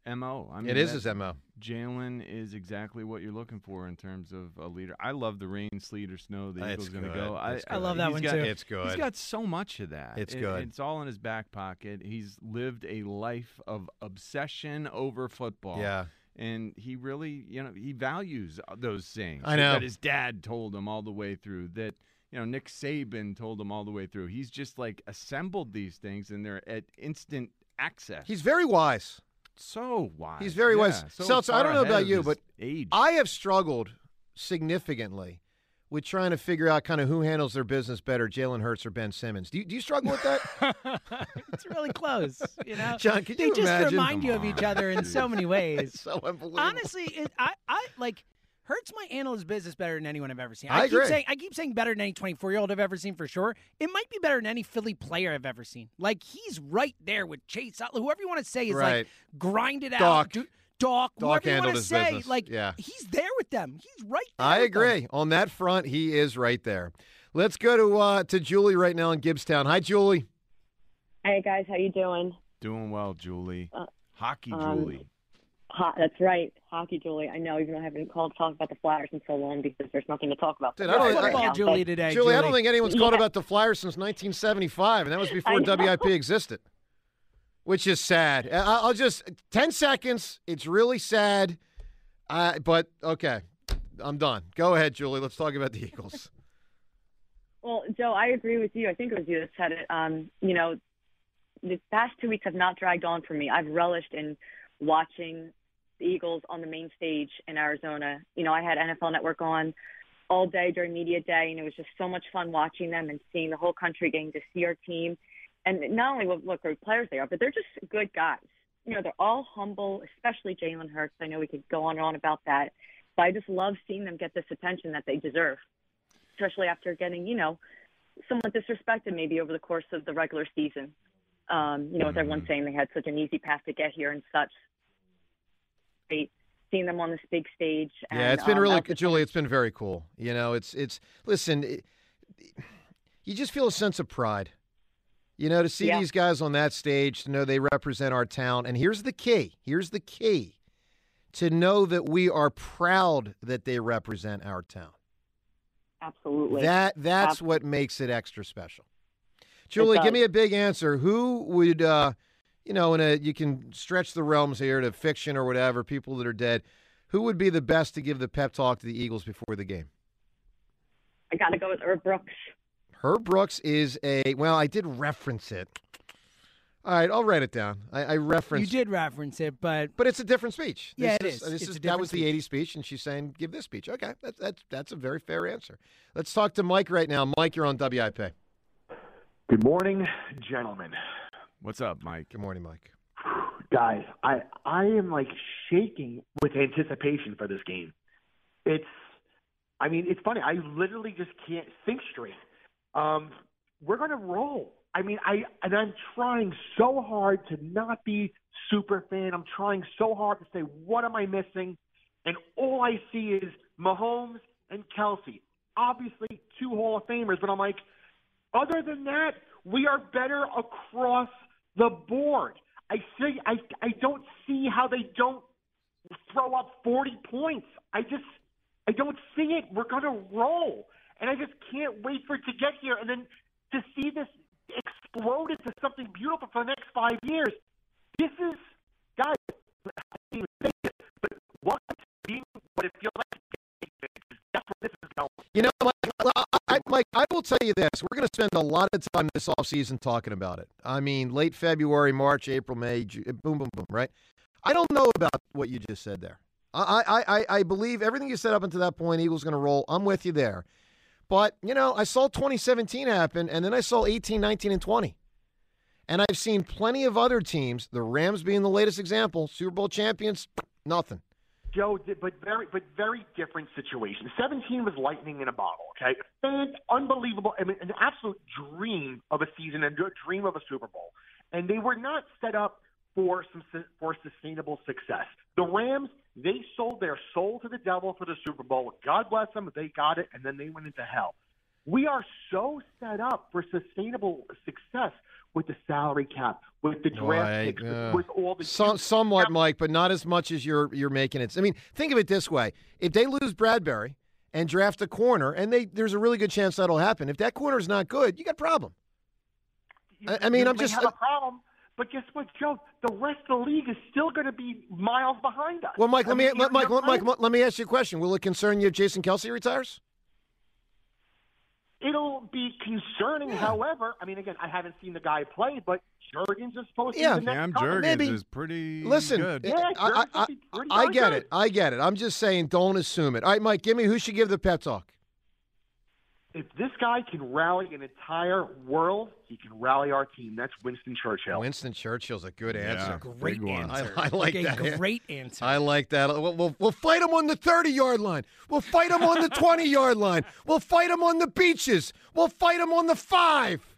mo. I mean, It is his MO. Jalen is exactly what you're looking for in terms of a leader. I love the rain, sleet, or snow. The It's Eagles going to go. I, I love that he's one got- too. It's good. He's got so much of that. It's It- good. It's all in his back pocket. He's lived a life of obsession over football. Yeah. And he really, you know, he values uh, those things. I know. That his dad told him all the way through. That, you know, Nick Saban told him all the way through. He's just like assembled these things and they're at instant access. he's very wise. so wise. He's very wise. Yeah, so Seltzer, I don't know about you, but age. I have struggled significantly with trying to figure out kind of who handles their business better, Jalen Hurts or Ben Simmons. Do you, do you struggle with that? it's really close. You know, Jon, can they you just imagine? remind you of each other in so many ways. It's so unbelievable. Honestly, it, I, I like Hurts might handle his business better than anyone I've ever seen. I keep agree. saying I keep saying better than any 24 year old I've ever seen for sure. It might be better than any Philly player I've ever seen. Like he's right there with Chase, Utley, whoever you want to say is Right. like grind it out. Doc. Do, Doc, Doc whoever you handled want to his say, business. like Yeah. he's there with them. He's right there. I with them. agree. On that front, he is right there. Let's go to uh, to Julie right now in Gibbstown. Hi, Julie. Hey guys, how you doing? Doing well, Julie. Uh, Hockey, um, Julie. Ho- that's right, hockey, Julie. I know, even though I haven't called to talk about the Flyers in so long because there's nothing to talk about. Dude, I don't- right I- now, Julie today. Julie, I don't think anyone's called Yeah. about the Flyers since 1975, and that was before WIP existed, which is sad. I'll just 10 seconds. It's really sad, uh, but okay, I'm done. Go ahead, Julie. Let's talk about the Eagles. Well, Joe, I agree with you. I think it was you that said it. Um, you know, the past two weeks have not dragged on for me. I've relished in watching the Eagles on the main stage in Arizona. You know, I had NFL Network on all day during media day, and it was just so much fun watching them and seeing the whole country getting to see our team. And not only what, what great players they are, but they're just good guys. You know, they're all humble, especially Jalen Hurts. I know we could go on and on about that, but I just love seeing them get this attention that they deserve especially after getting, you know, somewhat disrespected maybe over the course of the regular season. Um, you know, with everyone saying they had such an easy path to get here and such. Great seeing them on this big stage. And, Yeah, it's been um, really, Julie. It's been very cool. You know, it's it's. Listen, it, you just feel a sense of pride. You know, to see Yeah. these guys on that stage, to know they represent our town, and here's the key. Here's the key: to know that we are proud that they represent our town. Absolutely. That that's Ab- what makes it extra special. Julie, give me a big answer. Who would, uh, you know, in a you can stretch the realms here to fiction or whatever, people that are dead. Who would be the best to give the pep talk to the Eagles before the game? I got to go with Herb Brooks. Herb Brooks is a well. I did reference it. All right, I'll write it down. I, I You did reference it, but but it's a different speech. Yeah, This it is. This It's a is that was the speech. '80s speech, and she's saying, "Give this speech." Okay, that's that's that's a very fair answer. Let's talk to Mike right now. Mike, you're on WIP. Good morning, gentlemen. What's up, Mike? Good morning, Mike. Guys, I I am like shaking with anticipation for this game. It's I mean, it's funny. I literally just can't think straight. Um, we're gonna roll. I mean, I and I'm trying so hard to not be super fan. I'm trying so hard to say what am I missing, and all I see is Mahomes and Kelce. Obviously, two Hall of Famers, but I'm like, other than that, we are better across the board. I see. I I don't see how they don't throw up 40 points. I just I don't see it. We're gonna roll, and I just can't wait for it to get here, and then to see this explode into something beautiful for the next five years. This is, guys. I but what being what it feels like. That's this is. You know, Mike, I, Mike, I will tell you this. We're going to spend a lot of time this offseason talking about it. I mean, late February, March, April, May, Ju- boom, boom, boom, right? I don't know about what you just said there. I, I, I, I believe everything you said up until that point, Eagles going to roll. I'm with you there. But, you know, I saw 2017 happen, and then I saw 18, 19, and 20. And I've seen plenty of other teams, the Rams being the latest example, Super Bowl champions, nothing. Joe, but very, but very different situation. Seventeen was lightning in a bottle. Okay, and unbelievable. I mean, an absolute dream of a season and a dream of a Super Bowl. And they were not set up for some for sustainable success. The Rams, they sold their soul to the devil for the Super Bowl. God bless them, they got it, and then they went into hell. We are so set up for sustainable success with the salary cap, with the draft Right, picks, with- yeah. with all the Some, somewhat, Mike, but not as much as you're you're making it. I mean, think of it this way: if they lose Bradberry and draft a corner, and they there's a really good chance that'll happen. If that corner is not good, you got a problem. I, I mean, you I'm just have a problem. But guess what, Joe? The rest of the league is still going to be miles behind us. well, Mike. I Let me, mean, let, Mike, let, Mike, right. let me ask you a question. Will it concern you if Jason Kelce retires? It'll be concerning, however. I mean, again, I haven't seen the guy play, but Jurgens is supposed Yeah. to be the next Cam cover. Jurgens Maybe- is pretty Listen, good. Yeah, I, I, I, be pretty I get good. it. I get it. I'm just saying, don't assume it. All right, Mike, give me who should give the pep talk. If this guy can rally an entire world, he can rally our team. That's Winston Churchill. Winston Churchill's a good answer. Great answer. I, I like a that. great answer. I like that. We'll, we'll, we'll fight him on the 30 yard line. We'll fight him on the 20 yard line. We'll fight him on the beaches. We'll fight him on the five.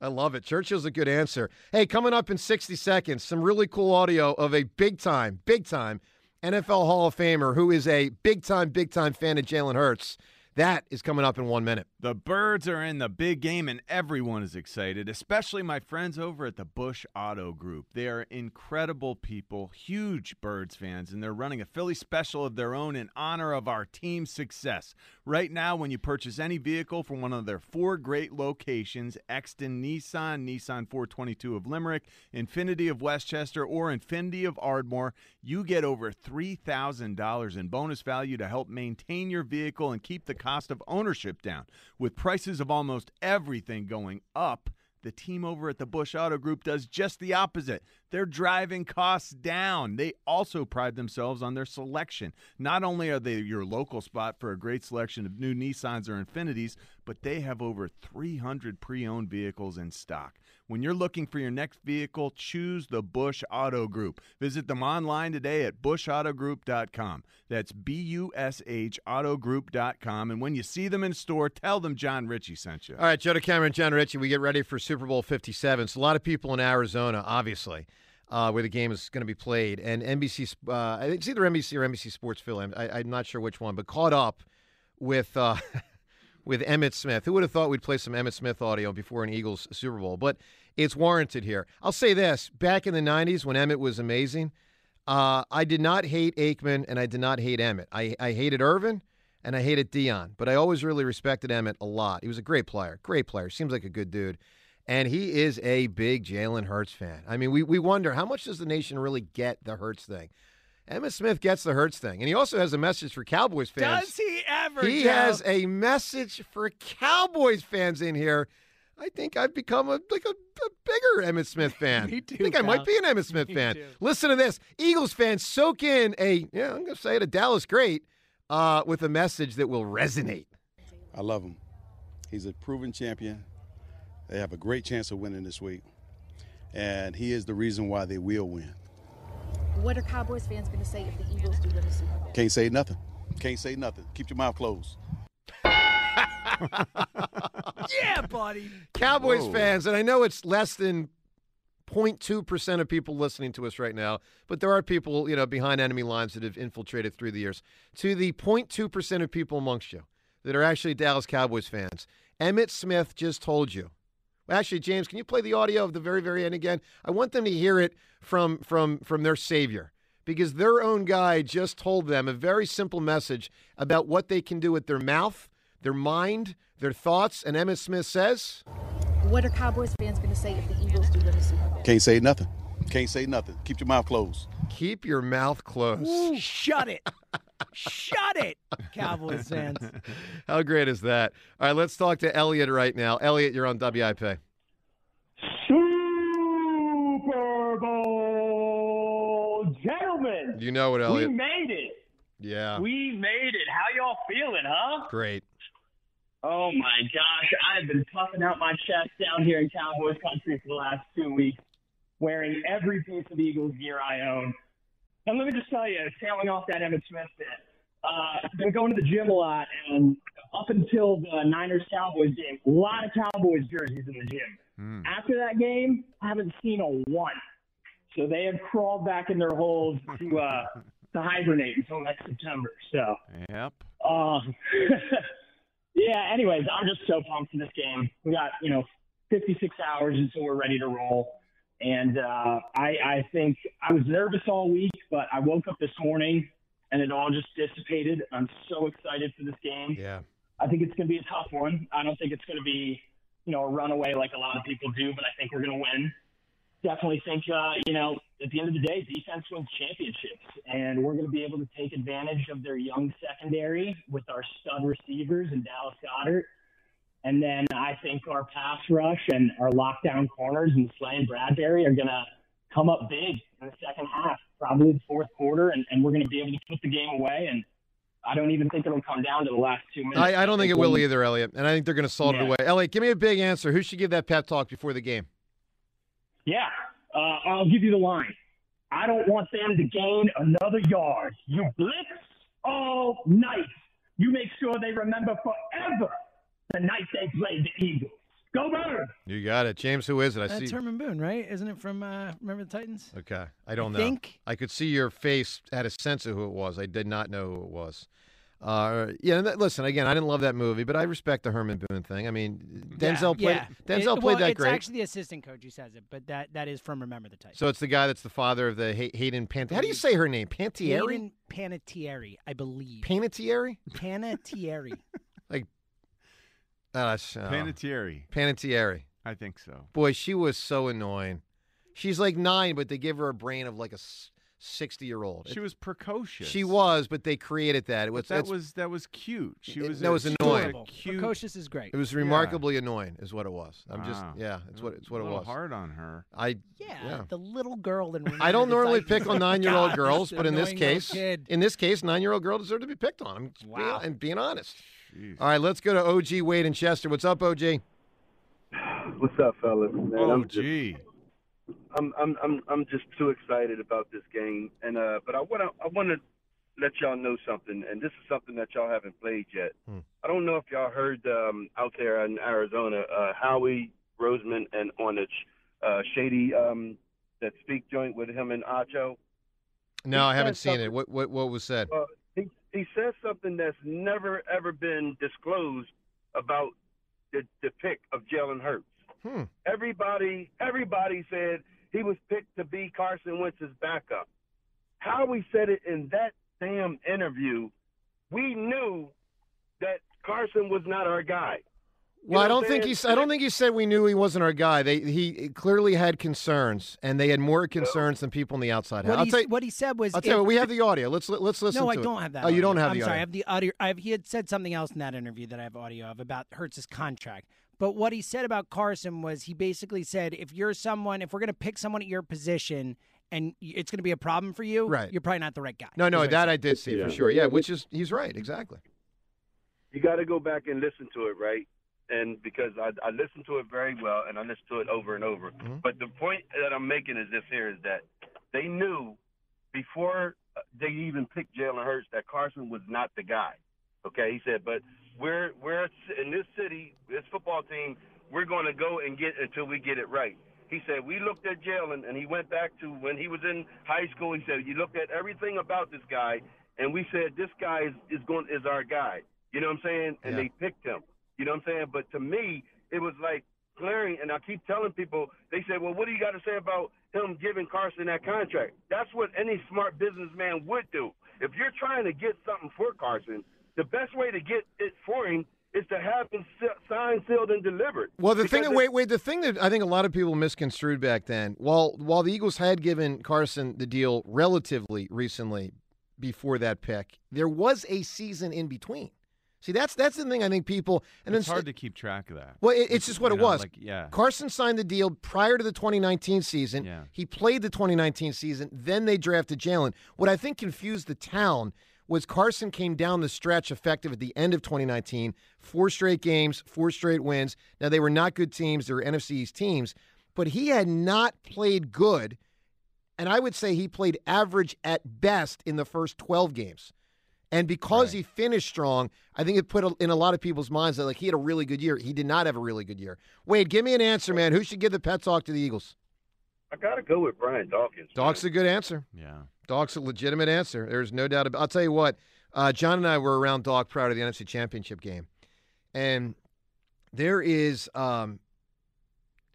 I love it. Churchill's a good answer. Hey, coming up in 60 seconds, some really cool audio of a big time, big time NFL Hall of Famer who is a big time, big time fan of Jalen Hurts. That is coming up in one minute. The birds are in the big game and everyone is excited, especially my friends over at the Bush Auto Group. They are incredible people, huge birds fans, and they're running a Philly special of their own in honor of our team's success. Right now, when you purchase any vehicle from one of their four great locations Exton Nissan, Nissan 422 of Limerick, Infiniti of Westchester, or Infiniti of Ardmore, you get over $3,000 in bonus value to help maintain your vehicle and keep the cost of ownership down. With prices of almost everything going up, the team over at the Bush Auto Group does just the opposite. They're driving costs down. They also pride themselves on their selection. Not only are they your local spot for a great selection of new Nissans or Infinitis, but they have over 300 pre owned vehicles in stock. When you're looking for your next vehicle, choose the Bush Auto Group. Visit them online today at bushautogroup.com. That's B U S H autogroup.com. And when you see them in store, tell them Jon Ritchie sent you. All right, Joe DeCamara, Jon Ritchie, we get ready for Super Bowl 57. So a lot of people in Arizona, obviously, uh, where the game is going to be played. And NBC, uh, it's either NBC or NBC Sports Philly. I, I'm not sure which one, but caught up with uh, with Emmitt Smith. Who would have thought we'd play some Emmitt Smith audio before an Eagles Super Bowl? But it's warranted here. I'll say this: back in the '90s when Emmitt was amazing, uh, I did not hate Aikman and I did not hate Emmitt. I, I hated Irvin and I hated Deion, but I always really respected Emmitt a lot. He was a great player, great player. Seems like a good dude. And he is a big Jalen Hurts fan. I mean, we, we wonder how much does the nation really get the Hurts thing? Emmitt Smith gets the Hurts thing. And he also has a message for Cowboys fans. Does he ever? He Joe? has a message for Cowboys fans in here. I think I've become a like a, a bigger Emmitt Smith fan. Me too, I think I might be an Emmitt Smith Me fan. too. Listen to this. Eagles fans soak in a yeah, I'm gonna say it a Dallas great uh, with a message that will resonate. I love him. He's a proven champion. They have a great chance of winning this week. And he is the reason why they will win. What are Cowboys fans going to say if the Eagles do win the Super Bowl? Can't say nothing. Can't say nothing. Keep your mouth closed. yeah, buddy. Cowboys Whoa. fans, and I know it's less than 0.2% of people listening to us right now, but there are people, you know, behind enemy lines that have infiltrated through the years. To the 0.2% of people amongst you that are actually Dallas Cowboys fans, Emmitt Smith just told you. Actually, James, can you play the audio of the very, very end again? I want them to hear it from from from their savior because their own guy just told them a very simple message about what they can do with their mouth, their mind, their thoughts, and Emmitt Smith says, What are Cowboys fans going to say if the Eagles do win the Super Bowl? Can't say nothing. Can't say nothing. Keep your mouth closed. Keep your mouth closed. Ooh, shut it. shut it, Cowboys fans. How great is that? All right, let's talk to Elliot right now. Elliot, you're on WIP. Super Bowl, gentlemen. You know it, We made it. Yeah. We made it. How y'all feeling, huh? Great. Oh my gosh, I've been puffing out my chest down here in Cowboys country for the last two weeks, wearing every piece of Eagles gear I own. And let me just tell you, tailing off that Emmitt Smith bit, uh, been going to the gym a lot, and up until the Niners Cowboys game, a lot of Cowboys jerseys in the gym. After that game, I haven't seen a one. So they have crawled back in their holes to uh, to hibernate until next September. So Yep. uh, yeah. Anyways, I'm just so pumped for this game. We got you know 56 hours until we're ready to roll, and uh, I I think I was nervous all week, but I woke up this morning and it all just dissipated. I'm so excited for this game. Yeah. I think it's going to be a tough one. I don't think it's going to be, you know, a runaway like a lot of people do, but I think we're going to win. Definitely think, uh, you know, at the end of the day, defense wins championships, and we're going to be able to take advantage of their young secondary with our stud receivers and Dallas Goedert. And then I think our pass rush and our lockdown corners and Slay and Bradberry are going to come up big in the second half, probably the fourth quarter, and, and we're going to be able to put the game away. And I don't even think it'll come down to the last two minutes. I, I don't think it will either, Elliot. And I think they're going to salt it away. Elliot, give me a big answer. Who should give that pep talk before the game? Yeah, uh, I'll give you the line. I don't want them to gain another yard. You blitz all night. You make sure they remember forever the night they played the Eagles. Go Birds! You got it. James, who is it? I That's see. Herman Boone, right? Isn't it from uh, Remember the Titans? Okay. I don't I know. think- I could see your face had a sense of who it was. I did not know who it was. Uh, yeah, that, listen, again, I didn't love that movie, but I respect the Herman Boone thing. I mean, Denzel yeah, played yeah. Denzel It- played well, that it's great. actually the assistant coach who says it, but that that is from Remember the Titans. so it's the guy that's the father of the Hay- Hayden Pant. How do you say her name? Pantieri? Hayden Panettiere, I believe. Panettiere? Panettiere. Like, uh, that's, Panettiere. Panettiere. I think so. Boy, she was so annoying. She's like nine, but they give her a brain of like a sixty-year-old. She was precocious. She was, but they created that. It was that was that was cute. She It- was that a- was annoying. Cute, Precocious is great. It was Yeah. remarkably annoying, is what it was. I'm just, yeah, it's what it's what a it was. hard on her. I Yeah, the little girl in I don't normally Titans. pick on nine-year-old God, girls, but in this case, kid. in this case, nine-year-old girl deserved to be picked on. I'm Wow. being, and being honest. All right, let's go to OG Wade and Chester. What's up, OG? What's up, fellas? Man, Oh, I'm just. I'm, I'm, I'm, I'm just too excited about this game, and uh, but I want to, I want to let y'all know something, and this is something that y'all haven't played yet. Hmm. I don't know if y'all heard um, out there in Arizona, uh, Howie Roseman and Ornich, uh, Shady, um, that speak joint with him and Acho. No, He I haven't seen it. What what what was said? Uh, he says something that's never ever been disclosed about the the pick of Jalen Hurts. Hmm. Everybody everybody said he was picked to be Carson Wentz's backup. Howie said it in that damn interview, we knew that Carson was not our guy. Well, I don't think I'm he. I don't think he said we knew he wasn't our guy. They he clearly had concerns, and they had more concerns than people on the outside had. What, I'll he, tell you, what he said was, I'll tell you. what, We have the audio. Let's let's listen. no, to I it. don't have that. Oh, you don't have I'm the sorry, I audio. have the audio. I've, he had said something else in that interview that I have audio of about Hurts's contract. But what he said about Carson was he basically said, if you're someone, if we're going to pick someone at your position and it's going to be a problem for you, Right. you're probably not the right guy. No, no, is what he that. I did see Yeah. for sure. Yeah, which is he's right. Exactly. you got to go back and listen to it, right? And because I, I listened to it very well, and I listened to it over and over. Mm-hmm. But the point that I'm making is this: here is that they knew before uh, they even picked Jalen Hurts that Carson was not the guy. Okay, he said, but we're we're in this city, this football team, we're going to go and get until we get it right. He said we looked at Jalen, and he went back to when he was in high school. He said you looked at everything about this guy, and we said this guy is, is going is our guy. You know what I'm saying? And Yeah. they picked him. You know what I'm saying? But to me, it was like glaring. And I keep telling people, they said, well, what do you got to say about him giving Carson that contract? That's what any smart businessman would do. If you're trying to get something for Carson, the best way to get it for him is to have him signed, sealed, and delivered. Well, the thing that wait, wait, the thing that I think a lot of people misconstrued back then, while while the Eagles had given Carson the deal relatively recently before that pick, there was a season in between. See, that's that's the thing I think people and it's hard to keep track of that. Well, it, it's just what You it know, was. Like, yeah. Carson signed the deal prior to the 2019 season. Yeah. He played the 2019 season. Then they drafted Jalen. What I think confused the town was Carson came down the stretch effective at the end of 2019. Four straight games, four straight wins. Now, they were not good teams. They were NFC East teams. But he had not played good. And I would say he played average at best in the first 12 games. And because he finished strong, I think it put a- in a lot of people's minds that like he had a really good year. He did not have a really good year. Wade, give me an answer, man. Who should give the pet talk to the Eagles? I got to go with Brian Dawkins. Doc's a good answer. Yeah. Doc's a legitimate answer. There's no doubt about I'll tell you what, uh, Jon and I were around Doc prior to the NFC Championship game. And there is um,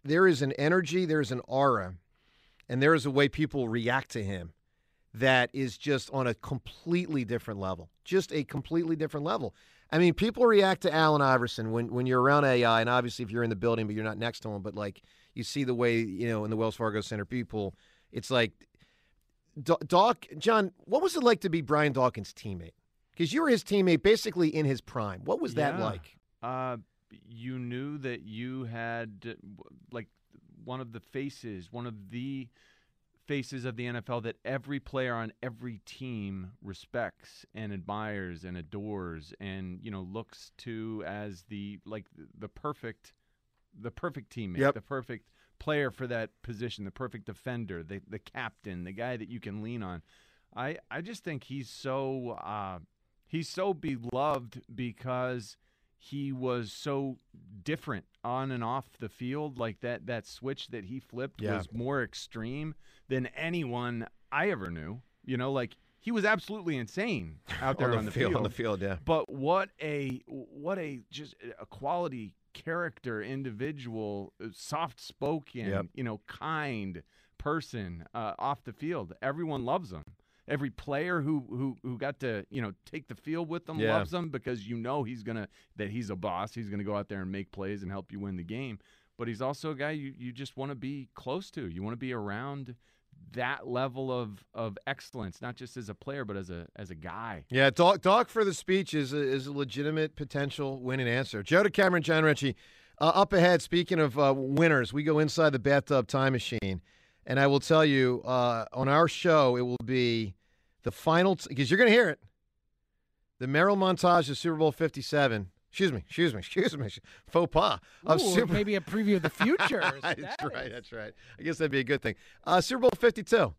there is an energy, there is an aura, and there is a way people react to him that is just on a completely different level. Just a completely different level. I mean, people react to Allen Iverson when, when you're around AI, and obviously if you're in the building but you're not next to him, but like you see the way, you know, in the Wells Fargo Center, people, it's like, Doc, Jon, what was it like to be Brian Dawkins' teammate? Because you were his teammate basically in his prime. What was that Yeah. like? Uh, you knew that you had like one of the faces, one of the faces of the NFL that every player on every team respects and admires and adores and you know looks to as the like the perfect the perfect teammate, Yep. the perfect player for that position, the perfect defender, the the captain, the guy that you can lean on. I I just think he's so uh, he's so beloved because he was so different on and off the field. Like that that switch that he flipped Yeah. was more extreme than anyone I ever knew. You know, like he was absolutely insane out there On the on the field- field. on the field, yeah. But what a what a just a quality character, individual, soft spoken, Yep. you know, kind person uh, off the field. Everyone loves him. Every player who, who who got to you know take the field with them Yeah. loves him because you know he's gonna that he's a boss. He's gonna go out there and make plays and help you win the game. But he's also a guy you, you just want to be close to. You want to be around that level of, of excellence, not just as a player, but as a as a guy. Yeah, Doc, Doc for the speech is a, is a legitimate potential winning answer. Joe to Cameron, Jon Ritchie. Uh, up ahead, speaking of uh, winners, we go inside the bathtub time machine. And I will tell you, uh, on our show, it will be the final, because you're going to hear it, the Merrill montage of Super Bowl 57. Excuse me, excuse me, excuse me, faux pas of Ooh, Super maybe a preview of the future. that's right. That's right. I guess that'd be a good thing. Uh, Super Bowl 52.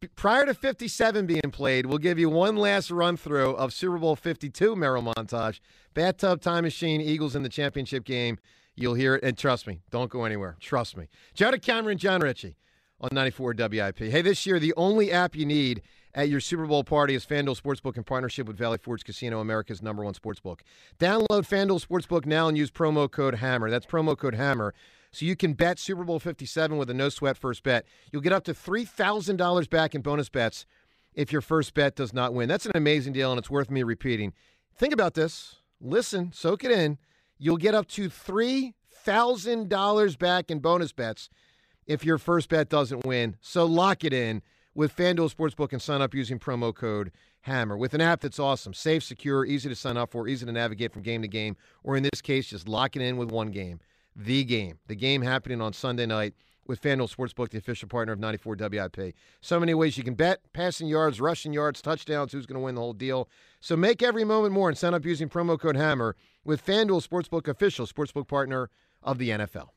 P- Prior to 57 being played, we'll give you one last run through of Super Bowl 52 Merrill montage. Bathtub Time Machine, Eagles in the championship game. You'll hear it. And trust me, don't go anywhere. Trust me. Joe DeCamara, Jon Ritchie on 94 WIP. Hey, this year, the only app you need at your Super Bowl party is FanDuel Sportsbook in partnership with Valley Forge Casino, America's number one sportsbook. Download FanDuel Sportsbook now and use promo code HAMMER. That's promo code HAMMER. So you can bet Super Bowl 57 with a no sweat first bet. You'll get up to $3,000 back in bonus bets if your first bet does not win. That's an amazing deal, and it's worth me repeating. Think about this. Listen, soak it in. You'll get up to $3,000 back in bonus bets if your first bet doesn't win. So lock it in with FanDuel Sportsbook and sign up using promo code HAMMER with an app that's awesome, safe, secure, easy to sign up for, easy to navigate from game to game, or in this case, just lock it in with one game. The game. The game happening on Sunday night with FanDuel Sportsbook, the official partner of 94 WIP. So many ways you can bet passing yards, rushing yards, touchdowns, who's going to win the whole deal. So make every moment more and sign up using promo code HAMMER with FanDuel Sportsbook, official sportsbook partner of the NFL.